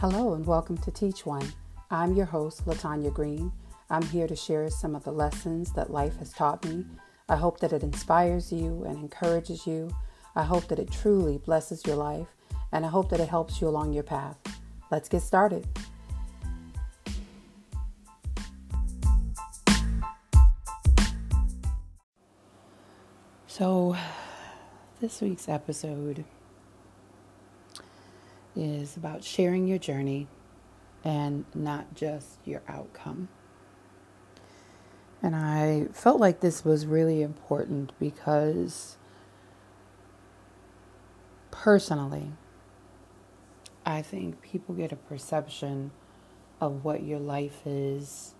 Hello and welcome to Teach One. I'm your host, Latanya Green. I'm here to share some of the lessons that life has taught me. I hope that it inspires you and encourages you. I hope that it truly blesses your life, and I hope that it helps you along your path. Let's get started. So, this week's episode is about sharing your journey and not just your outcome. And I felt like this was really important because personally, I think people get a perception of what your life is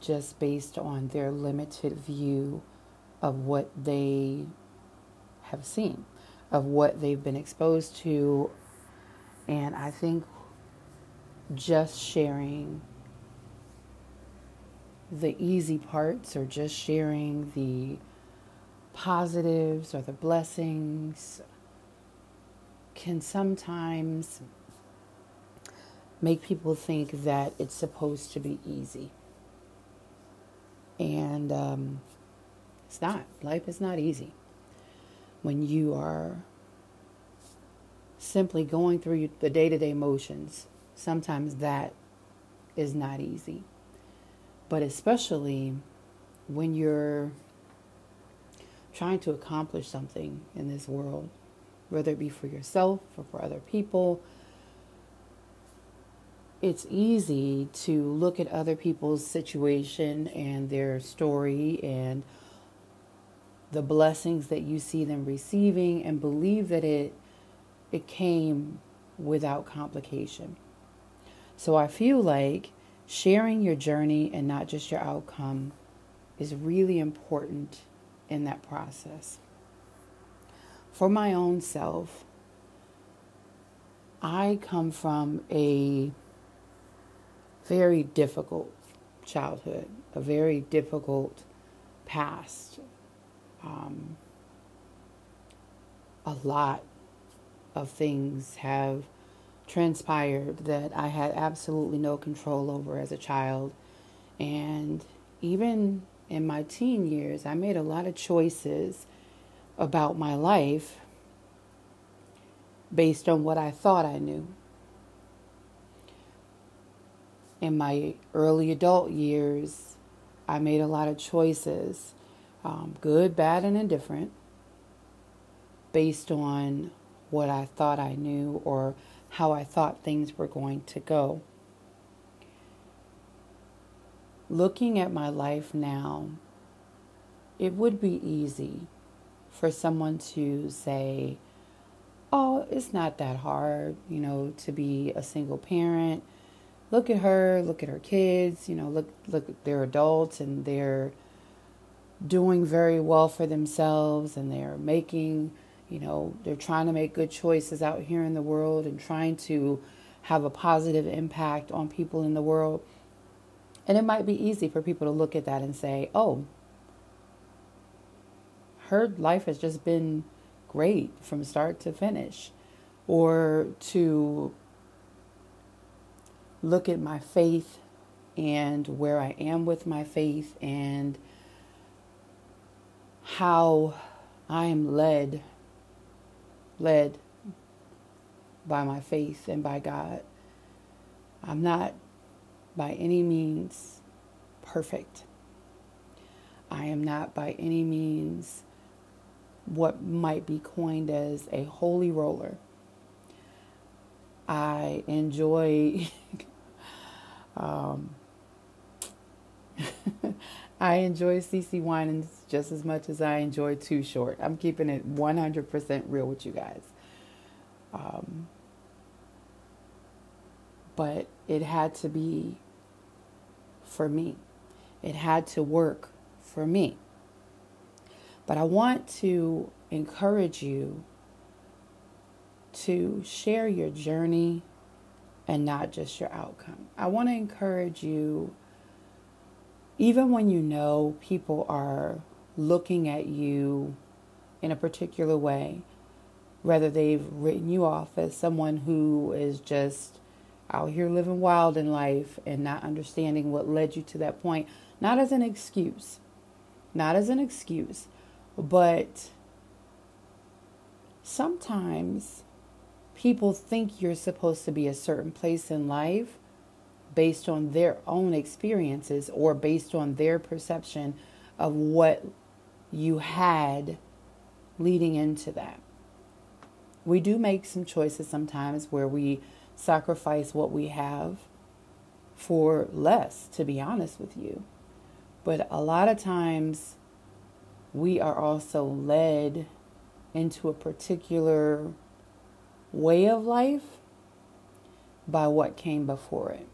just based on their limited view of what they have seen, of what they've been exposed to. And I think just sharing the easy parts or just sharing the positives or the blessings can sometimes make people think that it's supposed to be easy. And um, it's not. Life is not easy. When you are simply going through the day to day motions, sometimes that is not easy. But especially when you're trying to accomplish something in this world, whether it be for yourself or for other people, it's easy to look at other people's situation and their story and the blessings that you see them receiving and believe that it it came without complication. So I feel like sharing your journey and not just your outcome is really important in that process. For my own self, I come from a very difficult childhood, a very difficult past. Um, a lot of things have transpired that I had absolutely no control over as a child. And even in my teen years, I made a lot of choices about my life based on what I thought I knew. In my early adult years, I made a lot of choices, um, good, bad, and indifferent, based on what I thought I knew or how I thought things were going to go. Looking at my life now, it would be easy for someone to say, Oh, it's not that hard, you know, to be a single parent. Look at her, look at her kids, you know, look look they're adults and they're doing very well for themselves and they're making you know, they're trying to make good choices out here in the world and trying to have a positive impact on people in the world. And it might be easy for people to look at that and say, oh, her life has just been great from start to finish. Or to look at my faith and where I am with my faith and how I am led led by my faith and by God. I'm not by any means perfect. I am not by any means what might be coined as a holy roller. I enjoy um, I enjoy CeCe Winans just as much as I enjoy Too Short. I'm keeping it 100% real with you guys. Um, but it had to be for me. It had to work for me. But I want to encourage you to share your journey and not just your outcome. I want to encourage you even when you know people are looking at you in a particular way, whether they've written you off as someone who is just out here living wild in life and not understanding what led you to that point, not as an excuse, not as an excuse, but sometimes people think you're supposed to be a certain place in life based on their own experiences or based on their perception of what you had leading into that. We do make some choices sometimes where we sacrifice what we have for less, to be honest with you. But a lot of times we are also led into a particular way of life by what came before it.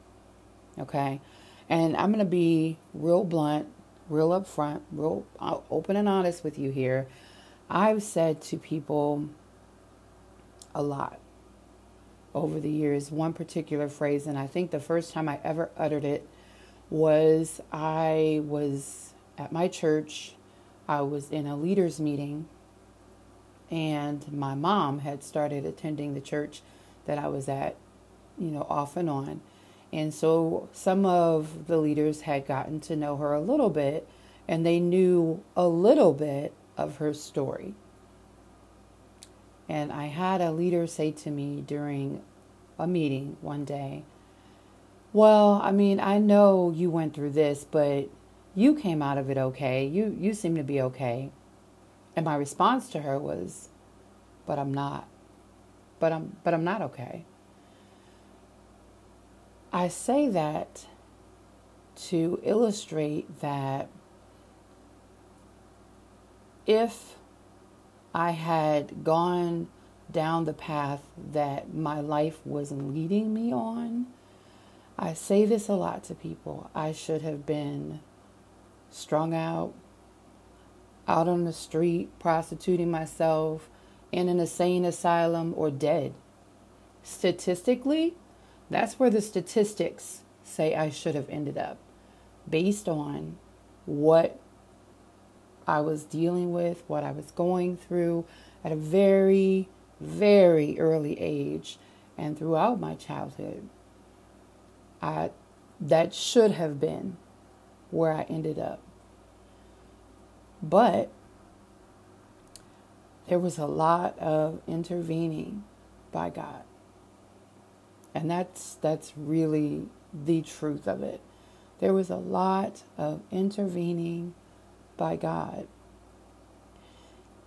Okay? And I'm going to be real blunt, real upfront, real uh, open and honest with you here. I've said to people a lot over the years one particular phrase, and I think the first time I ever uttered it was I was at my church, I was in a leaders' meeting, and my mom had started attending the church that I was at, you know, off and on. And so some of the leaders had gotten to know her a little bit and they knew a little bit of her story. And I had a leader say to me during a meeting one day, Well, I mean, I know you went through this, but you came out of it okay. You you seem to be okay. And my response to her was, But I'm not. But I'm but I'm not okay. I say that to illustrate that if I had gone down the path that my life was leading me on, I say this a lot to people. I should have been strung out, out on the street, prostituting myself, in an insane asylum, or dead. Statistically, that's where the statistics say I should have ended up based on what I was dealing with, what I was going through at a very, very early age and throughout my childhood. I that should have been where I ended up. But there was a lot of intervening by God. And that's that's really the truth of it. There was a lot of intervening by God.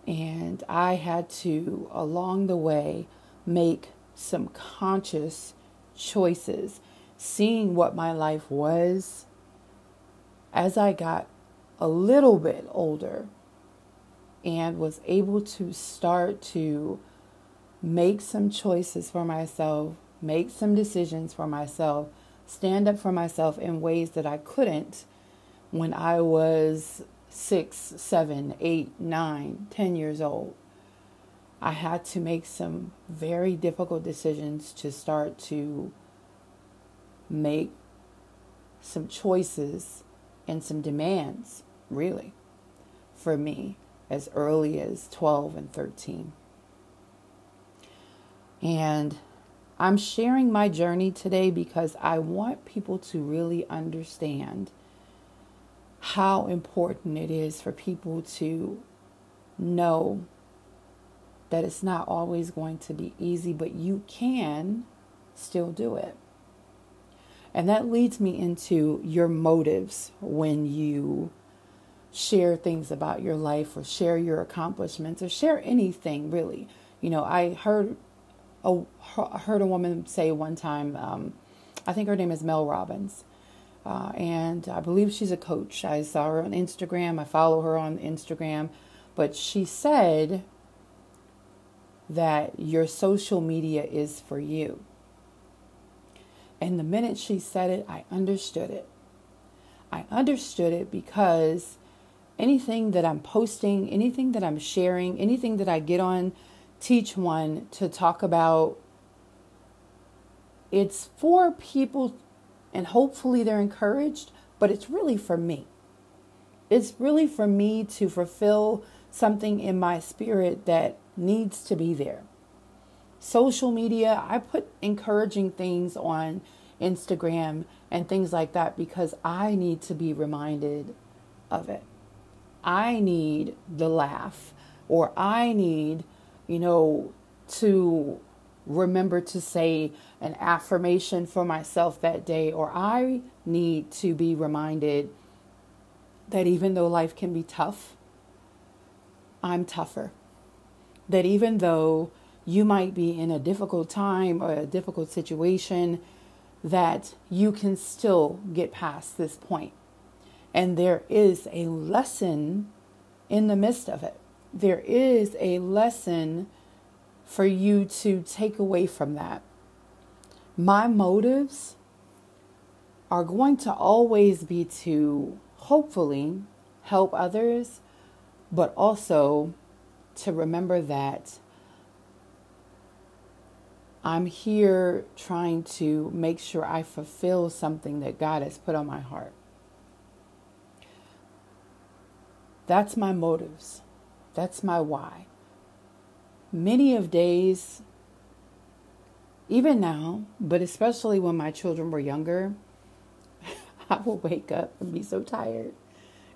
And I had to, along the way, make some conscious choices, seeing what my life was as I got a little bit older and was able to start to make some choices for myself make some decisions for myself, stand up for myself in ways that I couldn't when I was six, seven, eight, nine, ten years old. I had to make some very difficult decisions to start to make some choices and some demands, really, for me as early as 12 and 13. And I'm sharing my journey today because I want people to really understand how important it is for people to know that it's not always going to be easy, but you can still do it. And that leads me into your motives when you share things about your life or share your accomplishments or share anything really. You know, I heard a, heard a woman say one time, um, I think her name is Mel Robbins, uh, and I believe she's a coach. I saw her on Instagram, I follow her on Instagram, but she said that your social media is for you. And the minute she said it, I understood it. I understood it because anything that I'm posting, anything that I'm sharing, anything that I get on teach one to talk about it's for people and hopefully they're encouraged, but it's really for me. It's really for me to fulfill something in my spirit that needs to be there. social media. I put encouraging things on Instagram and things like that because I need to be reminded of it. I need the laugh or I need, you know, to remember to say an affirmation for myself that day, or I need to be reminded that even though life can be tough, I'm tougher. That even though you might be in a difficult time or a difficult situation, that you can still get past this point. And there is a lesson in the midst of it. There is a lesson for you to take away from that. My motives are going to always be to hopefully help others, but also to remember that I'm here trying to make sure I fulfill something that God has put on my heart. That's my motives. That's my why many of days, even now, but especially when my children were younger, I will wake up and be so tired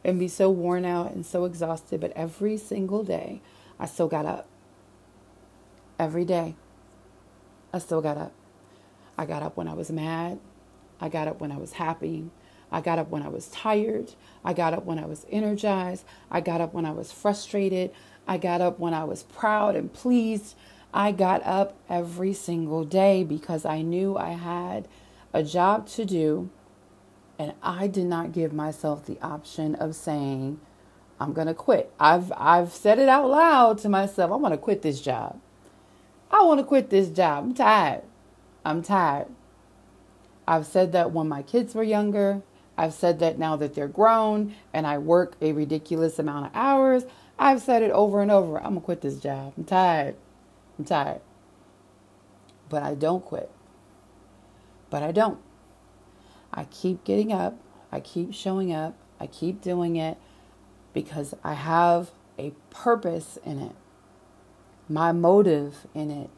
and be so worn out and so exhausted. But every single day, I still got up. Every day, I still got up. I got up when I was mad. I got up when I was happy. I got up when I was tired. I got up when I was energized. I got up when I was frustrated. I got up when I was proud and pleased. I got up every single day because I knew I had a job to do and I did not give myself the option of saying I'm going to quit. I've I've said it out loud to myself. I want to quit this job. I want to quit this job. I'm tired. I'm tired. I've said that when my kids were younger. I've said that now that they're grown and I work a ridiculous amount of hours. I've said it over and over. I'm going to quit this job. I'm tired. I'm tired. But I don't quit. But I don't. I keep getting up. I keep showing up. I keep doing it because I have a purpose in it. My motive in it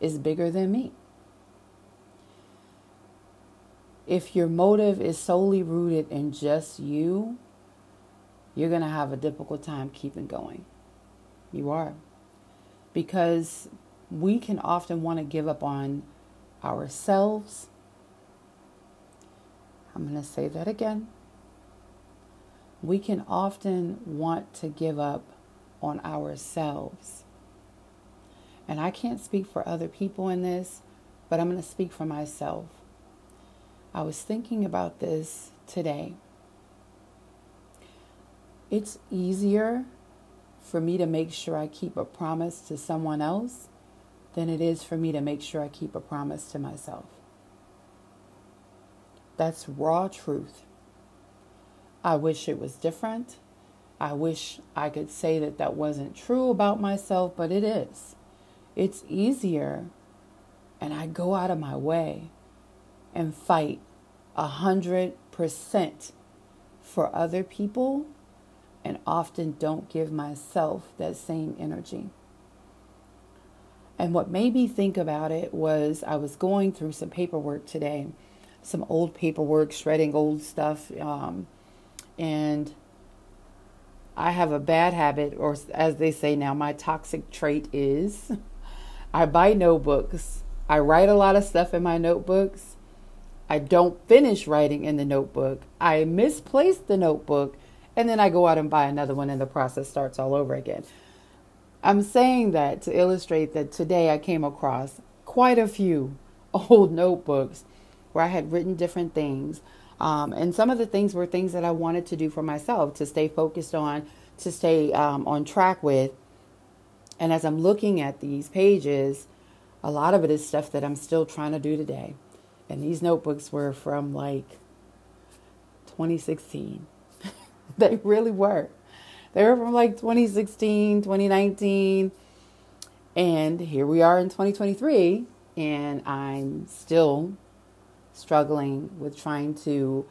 is bigger than me. If your motive is solely rooted in just you, you're going to have a difficult time keeping going. You are. Because we can often want to give up on ourselves. I'm going to say that again. We can often want to give up on ourselves. And I can't speak for other people in this, but I'm going to speak for myself. I was thinking about this today it's easier for me to make sure I keep a promise to someone else than it is for me to make sure I keep a promise to myself. That's raw truth. I wish it was different. I wish I could say that that wasn't true about myself, but it is. It's easier, and I go out of my way and fight a hundred percent for other people and often don't give myself that same energy. And what made me think about it was I was going through some paperwork today, some old paperwork, shredding old stuff. Um, and I have a bad habit, or as they say now, my toxic trait is I buy notebooks. I write a lot of stuff in my notebooks. I don't finish writing in the notebook. I misplace the notebook and then I go out and buy another one and the process starts all over again. I'm saying that to illustrate that today I came across quite a few old notebooks where I had written different things. Um, and some of the things were things that I wanted to do for myself to stay focused on, to stay um, on track with. And as I'm looking at these pages, a lot of it is stuff that I'm still trying to do today. And these notebooks were from like 2016. they really were. They were from like 2016, 2019. And here we are in 2023. And I'm still struggling with trying to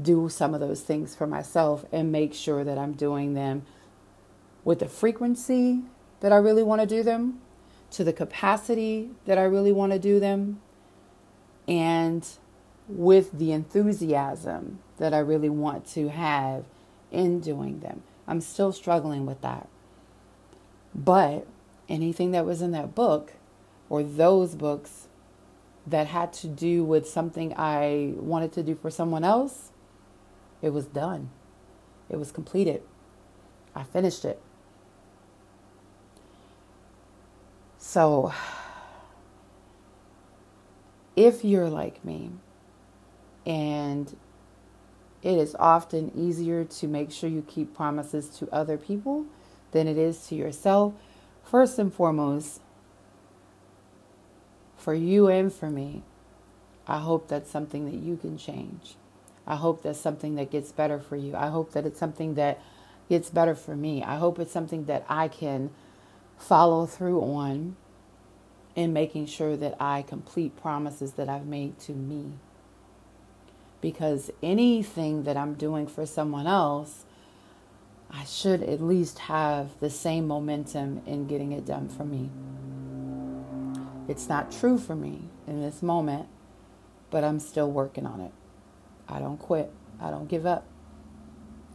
do some of those things for myself and make sure that I'm doing them with the frequency that I really want to do them, to the capacity that I really want to do them and with the enthusiasm that I really want to have in doing them. I'm still struggling with that. But anything that was in that book or those books that had to do with something I wanted to do for someone else, it was done. It was completed. I finished it. So, if you're like me, and it is often easier to make sure you keep promises to other people than it is to yourself, first and foremost, for you and for me, I hope that's something that you can change. I hope that's something that gets better for you. I hope that it's something that gets better for me. I hope it's something that I can follow through on in making sure that I complete promises that I've made to me. Because anything that I'm doing for someone else, I should at least have the same momentum in getting it done for me. It's not true for me in this moment, but I'm still working on it. I don't quit. I don't give up.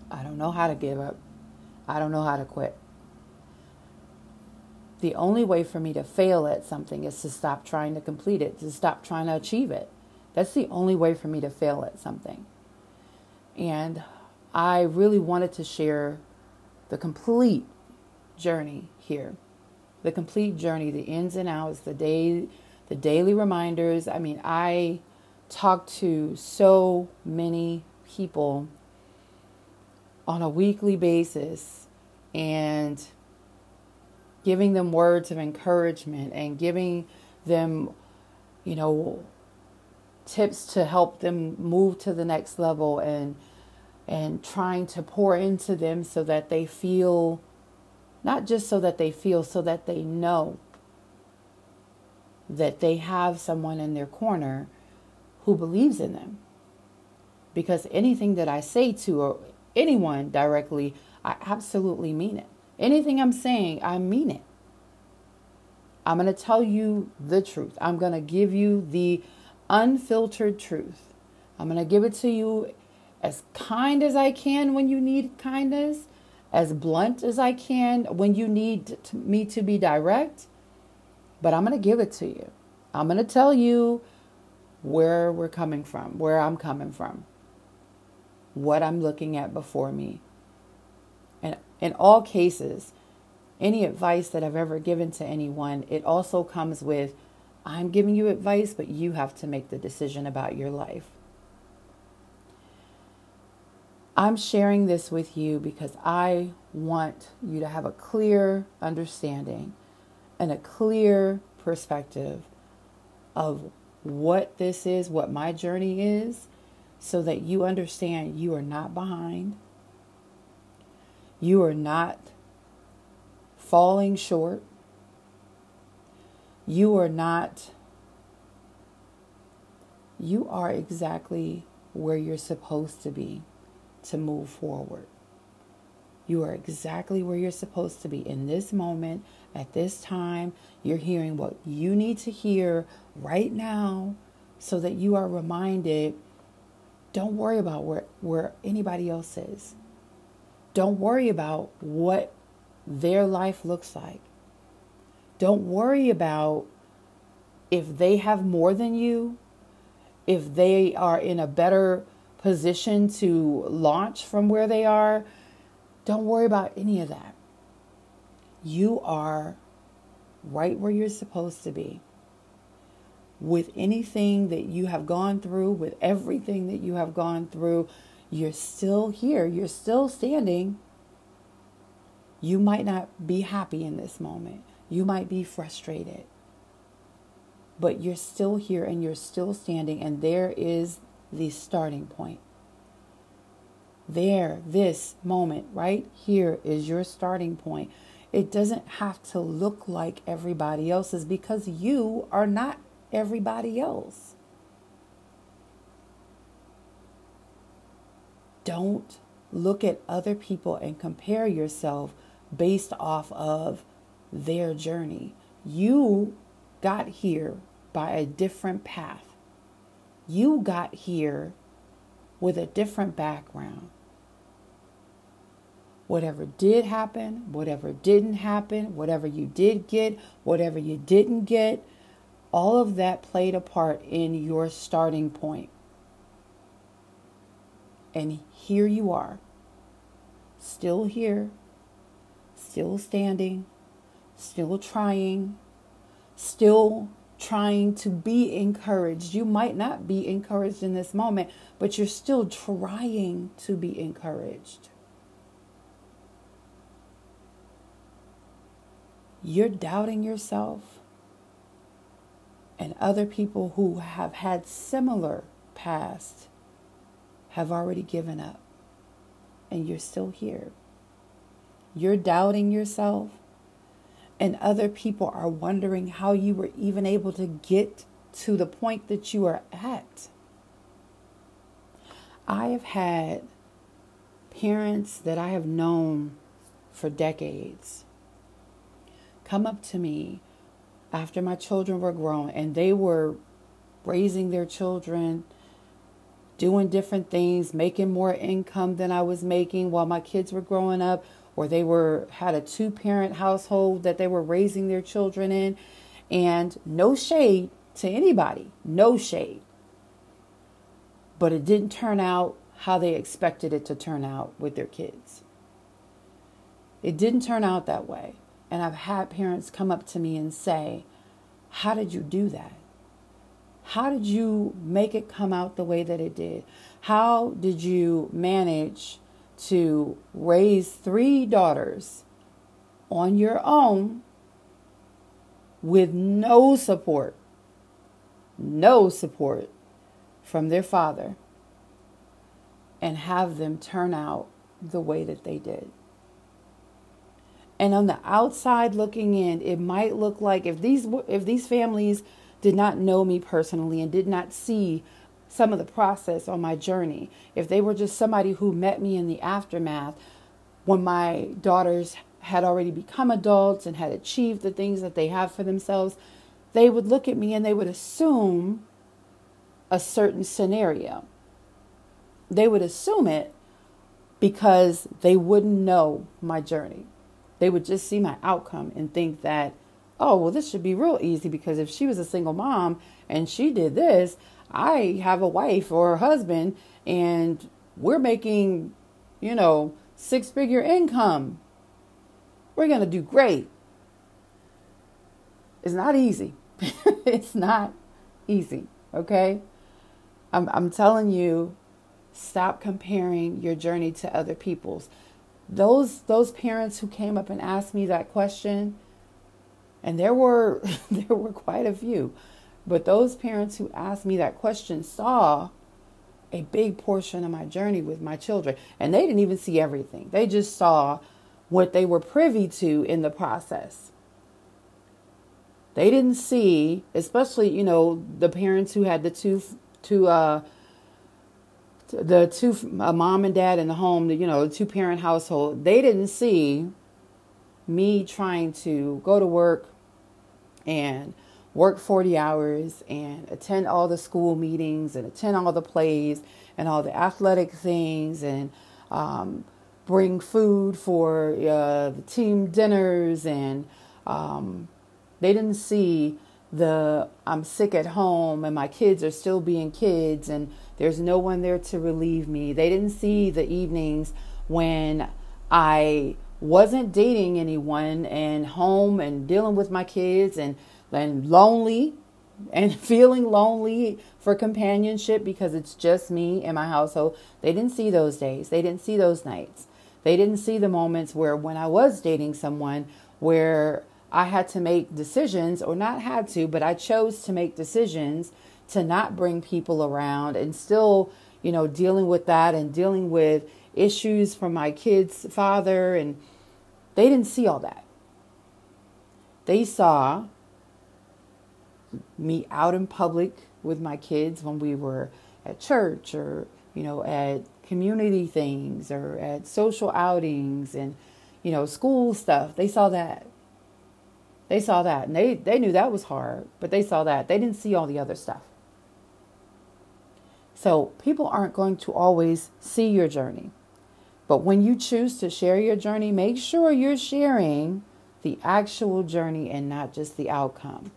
I don't know how to give up. I don't know how to quit. The only way for me to fail at something is to stop trying to complete it, to stop trying to achieve it. That's the only way for me to fail at something. And I really wanted to share the complete journey here. The complete journey, the ins and outs, the day the daily reminders. I mean, I talk to so many people on a weekly basis and giving them words of encouragement and giving them, you know, tips to help them move to the next level and and trying to pour into them so that they feel not just so that they feel so that they know that they have someone in their corner who believes in them. Because anything that I say to uh, anyone directly I absolutely mean it Anything I'm saying, I mean it. I'm going to tell you the truth. I'm going to give you the unfiltered truth. I'm going to give it to you as kind as I can when you need kindness, as blunt as I can when you need to, me to be direct. But I'm going to give it to you. I'm going to tell you where we're coming from, where I'm coming from, what I'm looking at before me, in all cases, any advice that I've ever given to anyone, it also comes with I'm giving you advice, but you have to make the decision about your life. I'm sharing this with you because I want you to have a clear understanding and a clear perspective of what this is, what my journey is, so that you understand you are not behind. You are not falling short. You are not, you are exactly where you're supposed to be to move forward. You are exactly where you're supposed to be in this moment, at this time. You're hearing what you need to hear right now so that you are reminded don't worry about where, where anybody else is. Don't worry about what their life looks like. Don't worry about if they have more than you, if they are in a better position to launch from where they are. Don't worry about any of that. You are right where you're supposed to be. With anything that you have gone through, with everything that you have gone through, you're still here, you're still standing. You might not be happy in this moment, you might be frustrated, but you're still here and you're still standing, and there is the starting point. There, this moment right here is your starting point. It doesn't have to look like everybody else's because you are not everybody else. Don't look at other people and compare yourself based off of their journey. You got here by a different path. You got here with a different background. Whatever did happen, whatever didn't happen, whatever you did get, whatever you didn't get, all of that played a part in your starting point. And here you are, still here, still standing, still trying, still trying to be encouraged. You might not be encouraged in this moment, but you're still trying to be encouraged. You're doubting yourself, and other people who have had similar past have already given up, and you're still here. You're doubting yourself and other people are wondering how you were even able to get to the point that you are at. I have had parents that I have known for decades come up to me after my children were grown and they were raising their children, doing different things, making more income than I was making while my kids were growing up, or they were had a two parent household that they were raising their children in. And no shade to anybody no shade. But it didn't turn out how they expected it to turn out with their kids. It didn't turn out that way. And i've had parents come up to me and say how did you do that how did you make it come out the way that it did how did you manage to raise three daughters on your own with no support, no support from their father, and have them turn out the way that they did. And on the outside looking in, it might look like if these if these families did not know me personally and did not see some of the process on my journey, if they were just somebody who met me in the aftermath when my daughters had already become adults and had achieved the things that they have for themselves, they would look at me and they would assume a certain scenario. They would assume it because they wouldn't know my journey. They would just see my outcome and think that, oh, well, this should be real easy because if she was a single mom and she did this, I have a wife or a husband and we're making, you know, six figure income. We're going to do great. It's not easy. it's not easy, okay? I'm, I'm telling you, stop comparing your journey to other people's. Those those parents who came up and asked me that question, and there were there were quite a few. But those parents who asked me that question saw a big portion of my journey with my children. And they didn't even see everything, they just saw what they were privy to in the process. They didn't see, especially, you know, the parents who had the two, two, uh, the two, a mom and dad in the home, you know, the two parent household, they didn't see me trying to go to work and work 40 hours and attend all the school meetings and attend all the plays and all the athletic things and um, bring food for uh, the team dinners and um, they didn't see the I'm sick at home and my kids are still being kids and there's no one there to relieve me. They didn't see the evenings when I wasn't dating anyone and home and dealing with my kids and and lonely and feeling lonely for companionship because it's just me and my household. They didn't see those days. They didn't see those nights. They didn't see the moments where when I was dating someone where I had to make decisions or not had to, but I chose to make decisions to not bring people around and still, you know, dealing with that and dealing with issues from my kid's father and they didn't see all that. They saw me out in public with my kids when we were at church or you know at community things or at social outings and you know school stuff they saw that They saw that and they, they knew that was hard, but they saw that. They didn't see all the other stuff. So people aren't going to always see your journey. But when you choose to share your journey, make sure you're sharing the actual journey and not just the outcome.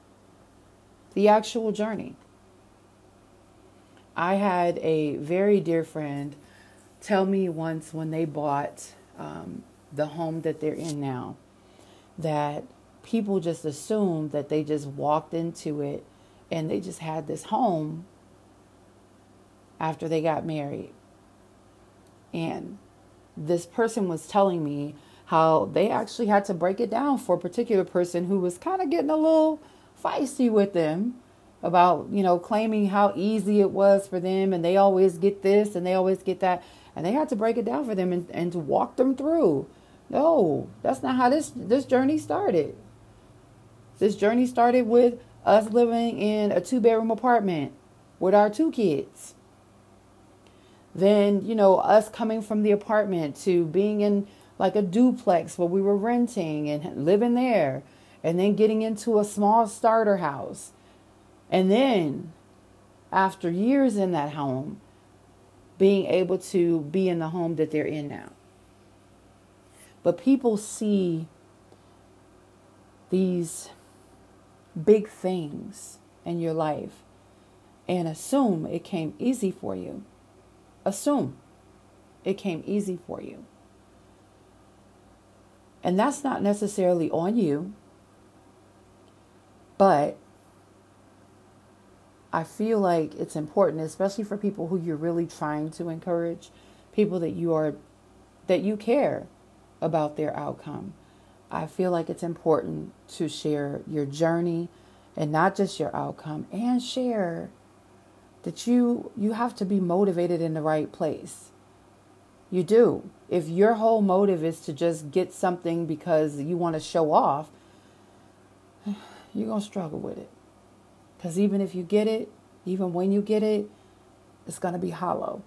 The actual journey. I had a very dear friend tell me once when they bought um, the home that they're in now that people just assumed that they just walked into it and they just had this home after they got married. And this person was telling me how they actually had to break it down for a particular person who was kind of getting a little feisty with them about, you know, claiming how easy it was for them and they always get this and they always get that. And they had to break it down for them and, and to walk them through. No, that's not how this this journey started. This journey started with us living in a two bedroom apartment with our two kids. Then, you know, us coming from the apartment to being in like a duplex where we were renting and living there, and then getting into a small starter house. And then, after years in that home, being able to be in the home that they're in now. But people see these big things in your life and assume it came easy for you assume it came easy for you. And that's not necessarily on you, but I feel like it's important, especially for people who you're really trying to encourage, people that you are that you care about their outcome. I feel like it's important to share your journey and not just your outcome and share that you you have to be motivated in the right place. You do. If your whole motive is to just get something because you want to show off, you're going to struggle with it. Cuz even if you get it, even when you get it, it's going to be hollow.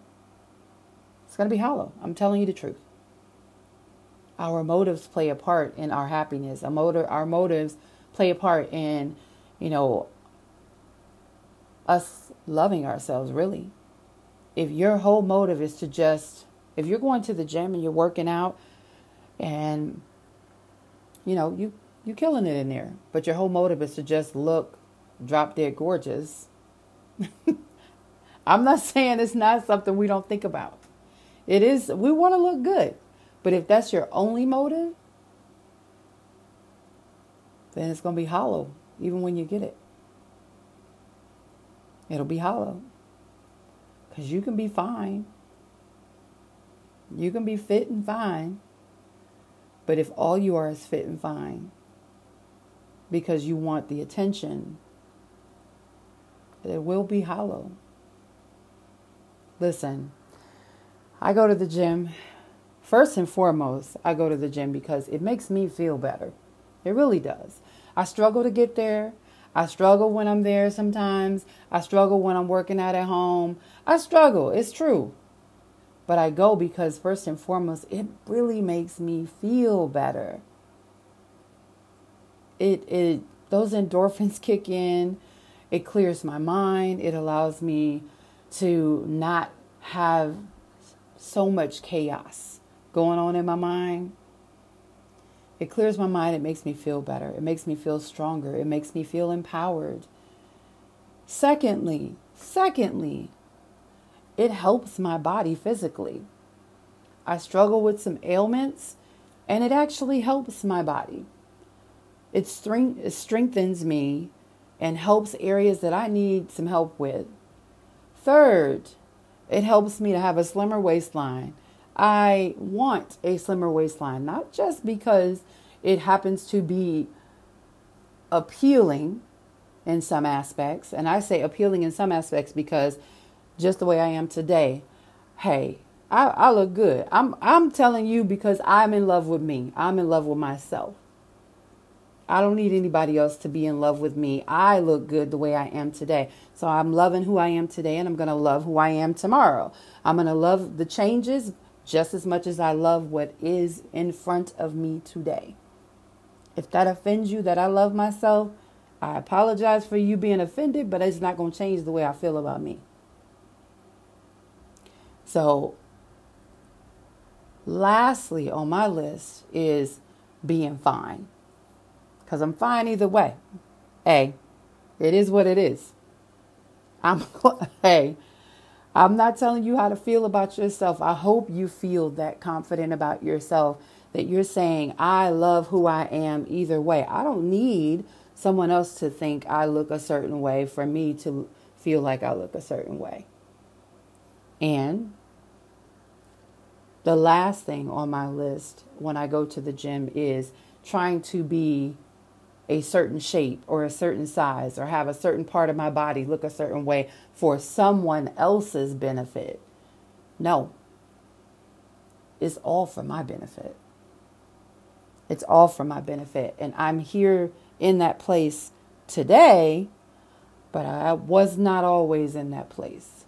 It's going to be hollow. I'm telling you the truth. Our motives play a part in our happiness. Our, our motives play a part in, you know, us loving ourselves, really. If your whole motive is to just, if you're going to the gym and you're working out and, you know, you, you're killing it in there, but your whole motive is to just look drop dead gorgeous. I'm not saying it's not something we don't think about. It is, we want to look good. But if that's your only motive, then it's going to be hollow, even when you get it. It'll be hollow. Because you can be fine. You can be fit and fine. But if all you are is fit and fine because you want the attention, it will be hollow. Listen, I go to the gym. First and foremost, I go to the gym because it makes me feel better. It really does. I struggle to get there. I struggle when I'm there sometimes. I struggle when I'm working out at home. I struggle, it's true. But I go because, first and foremost, it really makes me feel better. It, it, those endorphins kick in. It clears my mind. It allows me to not have so much chaos going on in my mind. It clears my mind. It makes me feel better. It makes me feel stronger. It makes me feel empowered. Secondly, secondly, it helps my body physically. I struggle with some ailments and it actually helps my body. It, strength, strengthens me and helps areas that I need some help with. Third, it helps me to have a slimmer waistline. I want a slimmer waistline, not just because it happens to be appealing in some aspects. And I say appealing in some aspects because just the way I am today, hey, I, I look good. I'm I'm telling you because I'm in love with me. I'm in love with myself. I don't need anybody else to be in love with me. I look good the way I am today. So I'm loving who I am today and I'm going to love who I am tomorrow. I'm going to love the changes just as much as I love what is in front of me today. If that offends you that I love myself, I apologize for you being offended, but it's not going to change the way I feel about me. So, lastly on my list is being fine. Because I'm fine either way. Hey, it is what it is. I'm, hey, I'm not telling you how to feel about yourself. I hope you feel that confident about yourself that you're saying, I love who I am either way. I don't need someone else to think I look a certain way for me to feel like I look a certain way. And the last thing on my list when I go to the gym is trying to be a certain shape or a certain size or have a certain part of my body look a certain way for someone else's benefit. No, it's all for my benefit. It's all for my benefit. And I'm here in that place today, but I was not always in that place.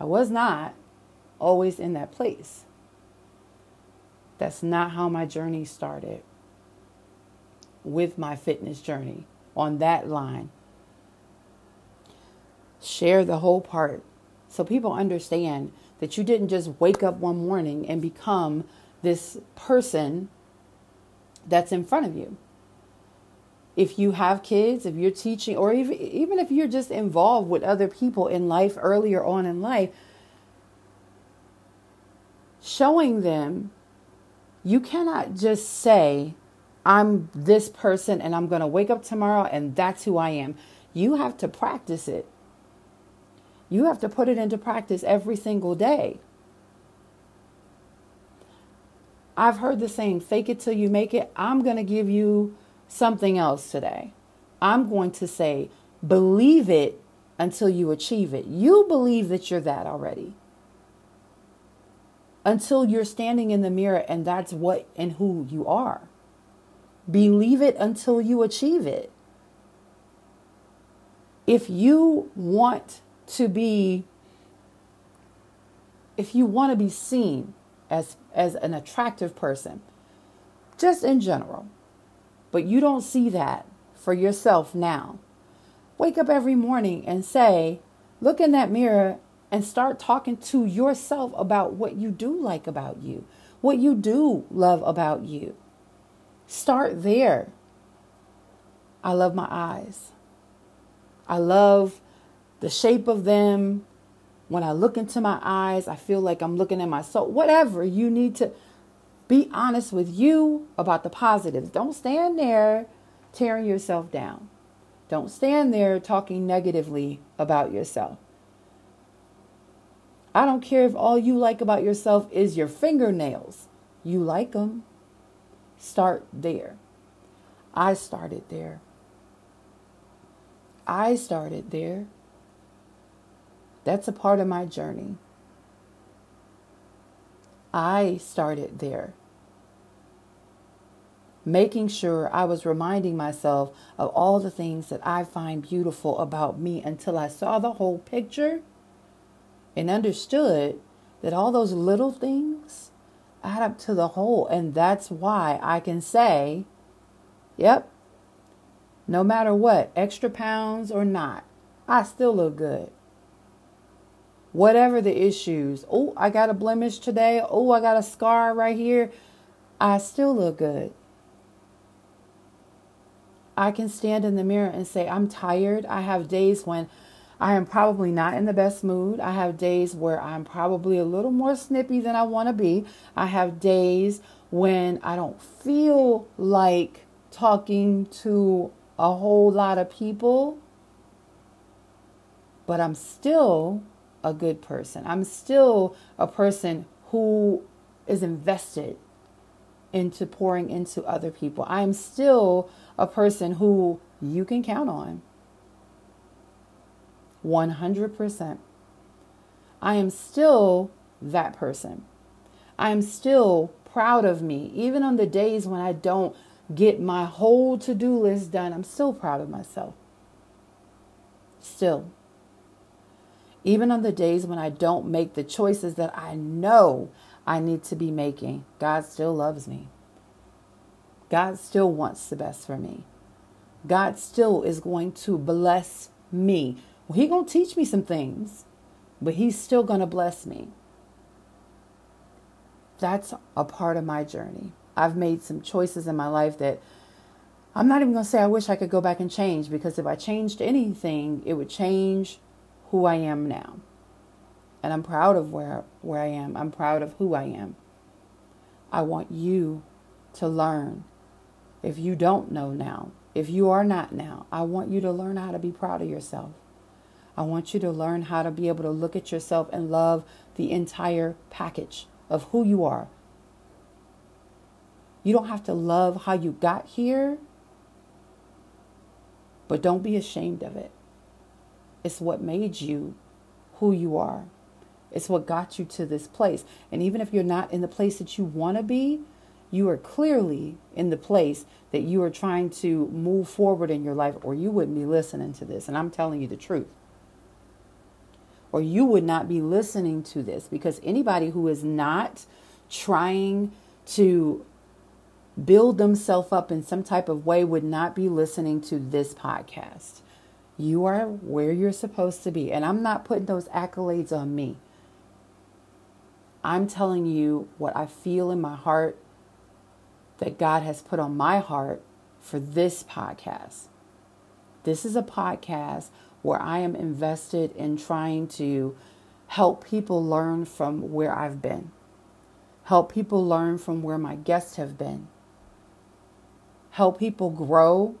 I was not always in that place. That's not how my journey started with my fitness journey on that line. Share the whole part so people understand that you didn't just wake up one morning and become this person that's in front of you. If you have kids, if you're teaching, or even, even if you're just involved with other people in life earlier on in life, showing them you cannot just say, I'm this person and I'm going to wake up tomorrow and that's who I am. You have to practice it. You have to put it into practice every single day. I've heard the saying, fake it till you make it. I'm going to give you something else today. I'm going to say, believe it until you achieve it. You believe that you're that already. Until you're standing in the mirror and that's what and who you are. Believe it until you achieve it. If you want to be, if you want to be seen as, as an attractive person, just in general, but you don't see that for yourself now, wake up every morning and say, look in that mirror and start talking to yourself about what you do like about you, what you do love about you. Start there. I love my eyes. I love the shape of them. When I look into my eyes, I feel like I'm looking at my soul. Whatever you need to be honest with you about the positives. Don't stand there tearing yourself down. Don't stand there talking negatively about yourself. I don't care if all you like about yourself is your fingernails. You like them. Start there. I started there. I started there. That's a part of my journey. I started there. Making sure I was reminding myself of all the things that I find beautiful about me until I saw the whole picture and understood that all those little things add up to the whole. And that's why I can say, yep, no matter what, extra pounds or not, I still look good. Whatever the issues, oh, I got a blemish today, oh, I got a scar right here, I still look good. I can stand in the mirror and say, I'm tired. I have days when I am probably not in the best mood. I have days where I'm probably a little more snippy than I want to be. I have days when I don't feel like talking to a whole lot of people, but I'm still a good person. I'm still a person who is invested into pouring into other people. I'm still a person who you can count on. 100%. I am still that person. I am still proud of me. Even on the days when I don't get my whole to do list done, I'm still proud of myself. Still. Even on the days when I don't make the choices that I know I need to be making, God still loves me. God still wants the best for me. God still is going to bless me. Well, he going to teach me some things, but he's still going to bless me. That's a part of my journey. I've made some choices in my life that I'm not even going to say I wish I could go back and change because if I changed anything, it would change who I am now. And I'm proud of where where I am. I'm proud of who I am. I want you to learn. If you don't know now, if you are not now, I want you to learn how to be proud of yourself. I want you to learn how to be able to look at yourself and love the entire package of who you are. You don't have to love how you got here, but don't be ashamed of it. It's what made you who you are. It's what got you to this place. And even if you're not in the place that you want to be, you are clearly in the place that you are trying to move forward in your life, or you wouldn't be listening to this. And I'm telling you the truth. Or you would not be listening to this because anybody who is not trying to build themselves up in some type of way would not be listening to this podcast. You are where you're supposed to be. And I'm not putting those accolades on me. I'm telling you what I feel in my heart that God has put on my heart for this podcast. This is a podcast where I am invested in trying to help people learn from where I've been, help people learn from where my guests have been, help people grow,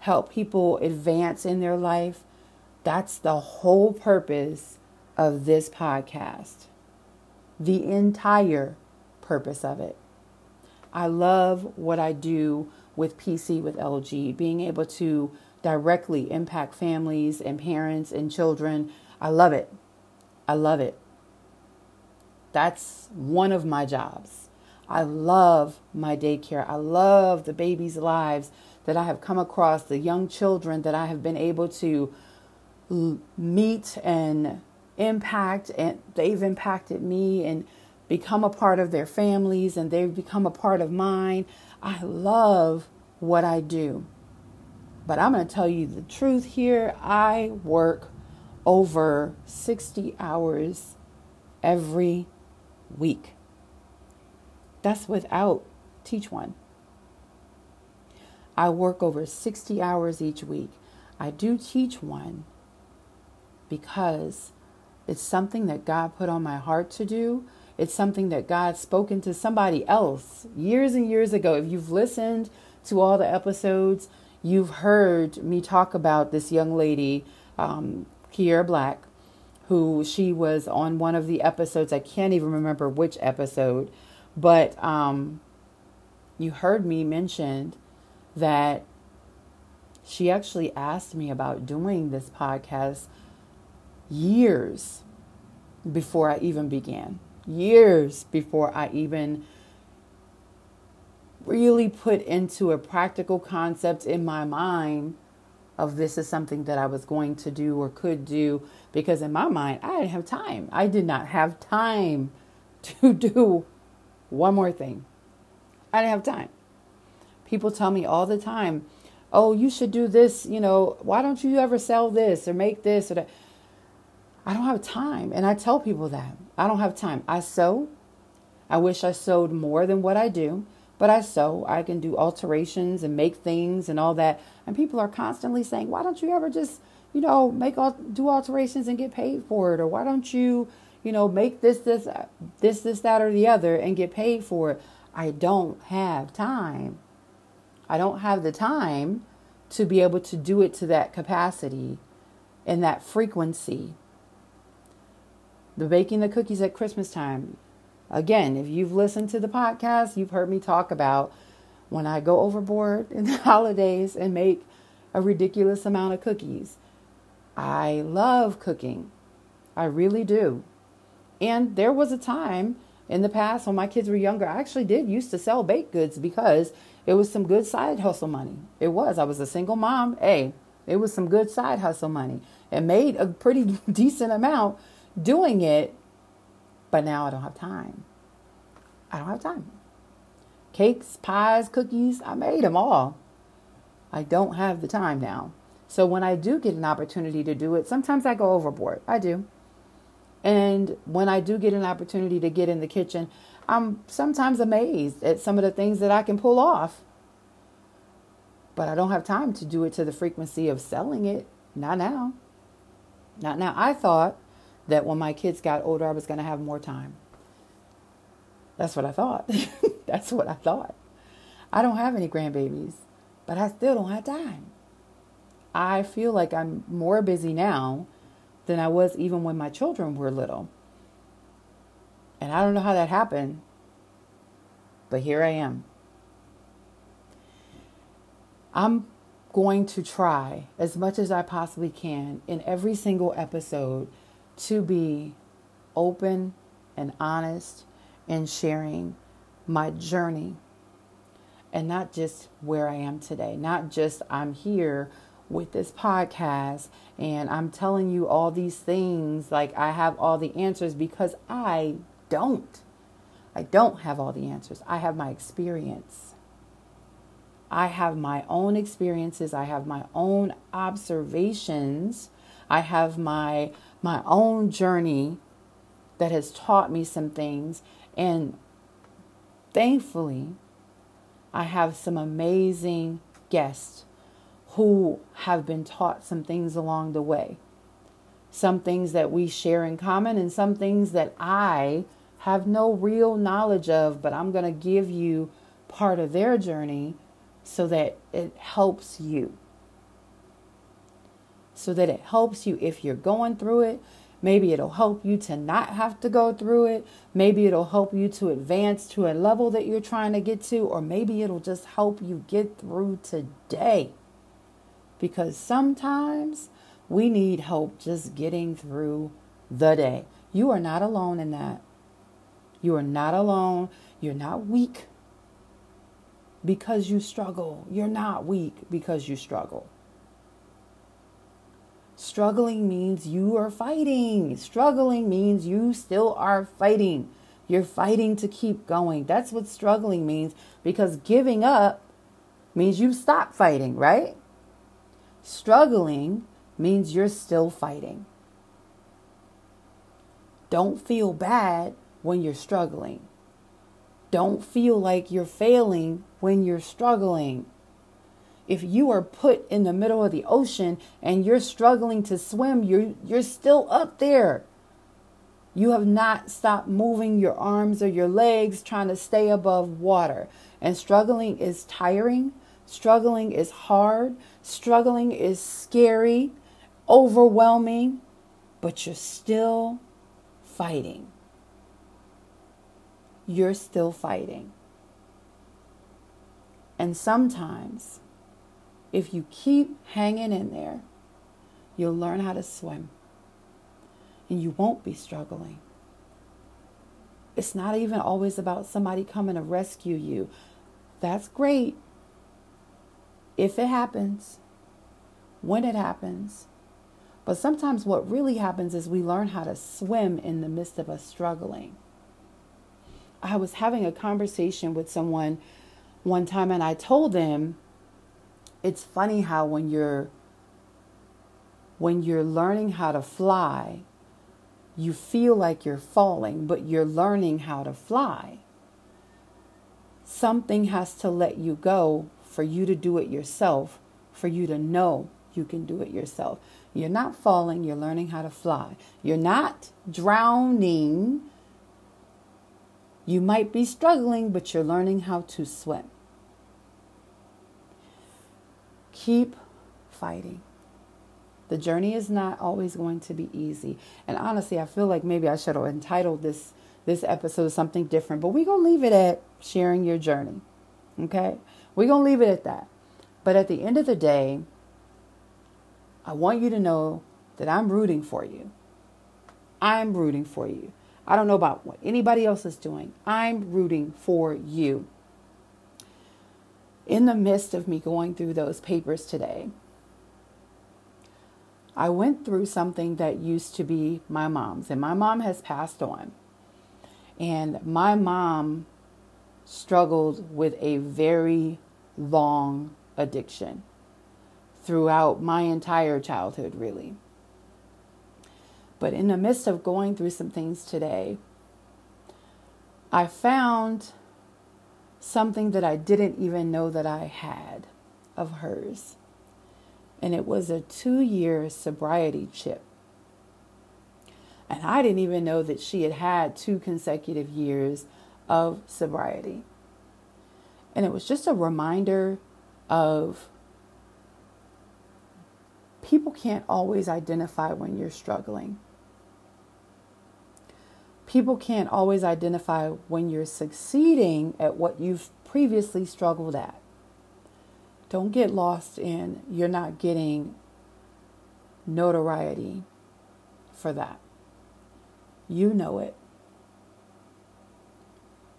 help people advance in their life. That's the whole purpose of this podcast the entire purpose of it. I love what I do with PC with LG, being able to directly impact families and parents and children. I love it. I love it. That's one of my jobs. I love my daycare. I love the babies' lives that I have come across, the young children that I have been able to meet and impact and they've impacted me and become a part of their families and they've become a part of mine. I love what I do. But I'm going to tell you the truth here. I work over 60 hours every week. That's without Teach One. I work over 60 hours each week. I do teach one because it's something that God put on my heart to do. It's something that God spoken to somebody else years and years ago. If you've listened to all the episodes, you've heard me talk about this young lady, um, Kiera Black, who she was on one of the episodes. I can't even remember which episode, but um, you heard me mention that she actually asked me about doing this podcast years before I even began, years before I even really put into a practical concept in my mind of this is something that I was going to do or could do because in my mind I didn't have time. I did not have time to do one more thing. I didn't have time. People tell me all the time, "Oh, you should do this, you know, why don't you ever sell this or make this or that?" I don't have time. And I tell people that. I don't have time. I sew. I wish I sewed more than what I do, but I sew. I can do alterations and make things and all that. And people are constantly saying, "Why don't you ever just, you know, make all do alterations and get paid for it or why don't you, you know, make this this uh, this this that or the other and get paid for it?" I don't have time. I don't have the time to be able to do it to that capacity and that frequency the baking the cookies at Christmas time. Again, if you've listened to the podcast, you've heard me talk about when I go overboard in the holidays and make a ridiculous amount of cookies. I love cooking. I really do. And there was a time in the past when my kids were younger, I actually did used to sell baked goods because it was some good side hustle money. It was. I was a single mom. Hey, it was some good side hustle money. It made a pretty decent amount doing it, but now I don't have time. I don't have time. cakes, pies, cookies. I made them all. I don't have the time now. So when I do get an opportunity to do it, sometimes I go overboard. I do. And when I do get an opportunity to get in the kitchen, I'm sometimes amazed at some of the things that I can pull off. But I don't have time to do it to the frequency of selling it. Not now. Not now. I thought that when my kids got older, I was going to have more time. That's what I thought. That's what I thought. I don't have any grandbabies, but I still don't have time. I feel like I'm more busy now than I was even when my children were little. And I don't know how that happened, but here I am. I'm going to try as much as I possibly can in every single episode to be open and honest in sharing my journey and not just where I am today, not just I'm here with this podcast and I'm telling you all these things like I have all the answers because I don't. I don't have all the answers. I have my experience. I have my own experiences. I have my own observations. I have my my own journey that has taught me some things and thankfully I have some amazing guests who have been taught some things along the way. Some things that we share in common and some things that I have no real knowledge of, but I'm going to give you part of their journey so that it helps you. So that it helps you if you're going through it. Maybe it'll help you to not have to go through it. Maybe it'll help you to advance to a level that you're trying to get to, or maybe it'll just help you get through today. Because sometimes we need help just getting through the day. You are not alone in that. You are not alone. You're not weak because you struggle. You're not weak because you struggle. Struggling means you are fighting. Struggling means you still are fighting. You're fighting to keep going. That's what struggling means because giving up means you stop fighting, right? Struggling means you're still fighting. Don't feel bad when you're struggling. Don't feel like you're failing when you're struggling. If you are put in the middle of the ocean and you're struggling to swim, you're, you're still up there. You have not stopped moving your arms or your legs trying to stay above water. And struggling is tiring. Struggling is hard. Struggling is scary, overwhelming, but you're still fighting you're still fighting. And sometimes, if you keep hanging in there, you'll learn how to swim and you won't be struggling. It's not even always about somebody coming to rescue you. That's great if it happens, when it happens. But sometimes what really happens is we learn how to swim in the midst of us struggling. I was having a conversation with someone one time and I told them it's funny how when you're when you're learning how to fly, you feel like you're falling, but you're learning how to fly. Something has to let you go for you to do it yourself, for you to know you can do it yourself. You're not falling, you're learning how to fly. You're not drowning, you might be struggling, but you're learning how to swim. Keep fighting. The journey is not always going to be easy. And honestly, I feel like maybe I should have entitled this this episode something different, but we're going to leave it at sharing your journey. Okay? We're going to leave it at that. But at the end of the day, I want you to know that I'm rooting for you. I'm rooting for you. I don't know about what anybody else is doing. I'm rooting for you. In the midst of me going through those papers today, I went through something that used to be my mom's, and my mom has passed on. And my mom, struggled with a very long addiction throughout my entire childhood, really. But in the midst of going through some things today, I found something that I didn't even know that I had of hers. And it was a two year sobriety chip. And I didn't even know that she had had two consecutive years of sobriety. And it was just a reminder of people can't always identify when you're struggling. People can't always identify when you're succeeding at what you've previously struggled at. Don't get lost in you're not getting notoriety for that. You know it.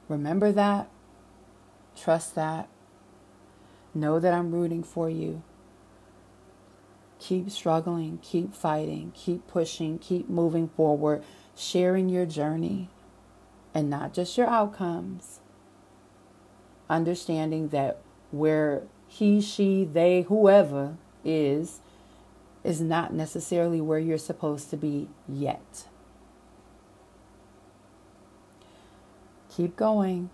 Remember that. Trust that. Know that I'm rooting for you. Keep struggling, keep fighting, keep pushing, keep moving forward, sharing your journey and not just your outcomes. Understanding that where he, she, they, whoever is, is not necessarily where you're supposed to be yet. Keep going,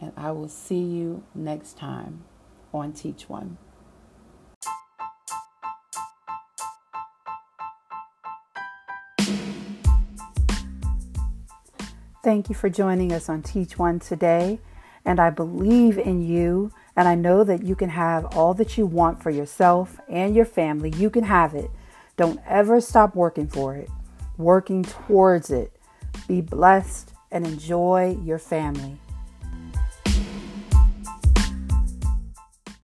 and I will see you next time on Teach One. Thank you for joining us on Teach One today. And I believe in you, and I know that you can have all that you want for yourself and your family. You can have it. Don't ever stop working for it, working towards it. Be blessed and enjoy your family.